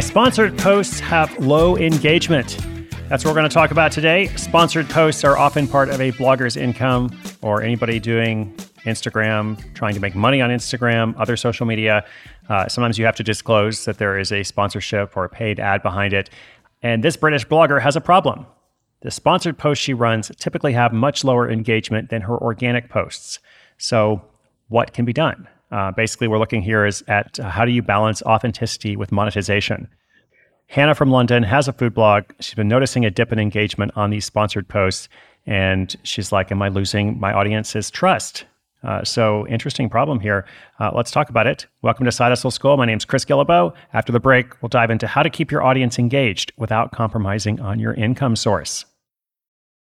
My sponsored posts have low engagement. That's what we're going to talk about today. Sponsored posts are often part of a blogger's income or anybody doing Instagram, trying to make money on Instagram, other social media. Uh, sometimes you have to disclose that there is a sponsorship or a paid ad behind it. And this British blogger has a problem. The sponsored posts she runs typically have much lower engagement than her organic posts. So, what can be done? Uh, basically, we're looking here is at uh, how do you balance authenticity with monetization. Hannah from London has a food blog. She's been noticing a dip in engagement on these sponsored posts, and she's like, "Am I losing my audience's trust?" Uh, so, interesting problem here. Uh, let's talk about it. Welcome to Side Hustle School. My name is Chris Guillebeau. After the break, we'll dive into how to keep your audience engaged without compromising on your income source.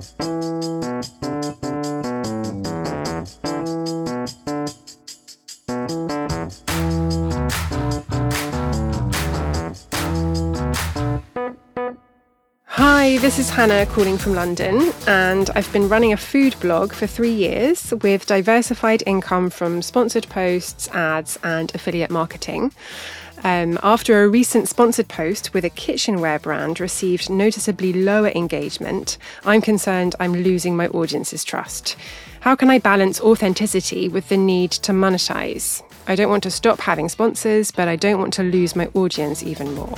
Hi, this is Hannah calling from London, and I've been running a food blog for three years with diversified income from sponsored posts, ads, and affiliate marketing. Um, after a recent sponsored post with a kitchenware brand received noticeably lower engagement, I'm concerned I'm losing my audience's trust. How can I balance authenticity with the need to monetize? I don't want to stop having sponsors, but I don't want to lose my audience even more.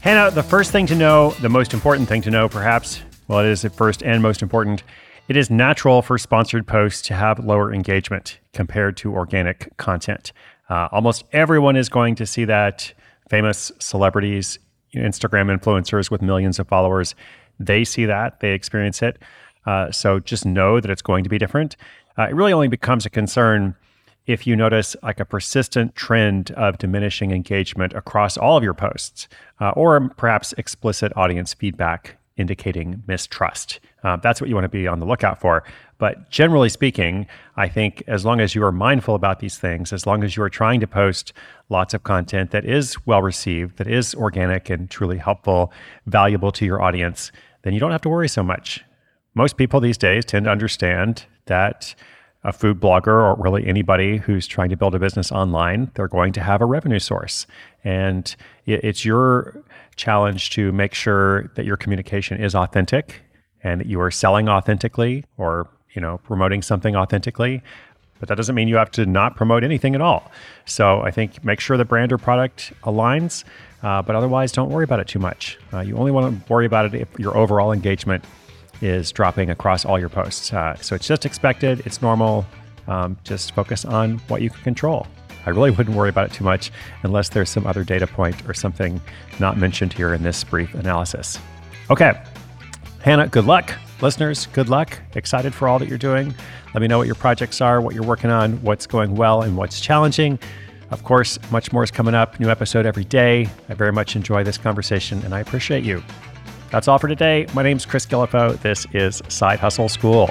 Hannah, the first thing to know, the most important thing to know, perhaps, well, it is the first and most important, it is natural for sponsored posts to have lower engagement compared to organic content. Uh, almost everyone is going to see that. Famous celebrities, Instagram influencers with millions of followers, they see that, they experience it. Uh, so just know that it's going to be different. Uh, it really only becomes a concern if you notice like a persistent trend of diminishing engagement across all of your posts, uh, or perhaps explicit audience feedback indicating mistrust. Uh, that's what you want to be on the lookout for. But generally speaking, I think as long as you are mindful about these things, as long as you are trying to post lots of content that is well received, that is organic and truly helpful, valuable to your audience, then you don't have to worry so much. Most people these days tend to understand that a food blogger or really anybody who's trying to build a business online, they're going to have a revenue source. And it's your challenge to make sure that your communication is authentic and that you are selling authentically or you know promoting something authentically but that doesn't mean you have to not promote anything at all. So i think make sure the brand or product aligns uh, but otherwise don't worry about it too much. Uh, you only want to worry about it if your overall engagement is dropping across all your posts. Uh, so it's just expected it's normal um, just focus on what you can control. I really wouldn't worry about it too much unless there's some other data point or something not mentioned here in this brief analysis. Okay, Hannah, good luck. Listeners, good luck. Excited for all that you're doing. Let me know what your projects are, what you're working on, what's going well, and what's challenging. Of course, much more is coming up. New episode every day. I very much enjoy this conversation and I appreciate you. That's all for today. My name's Chris Guillebeau. This is Side Hustle School.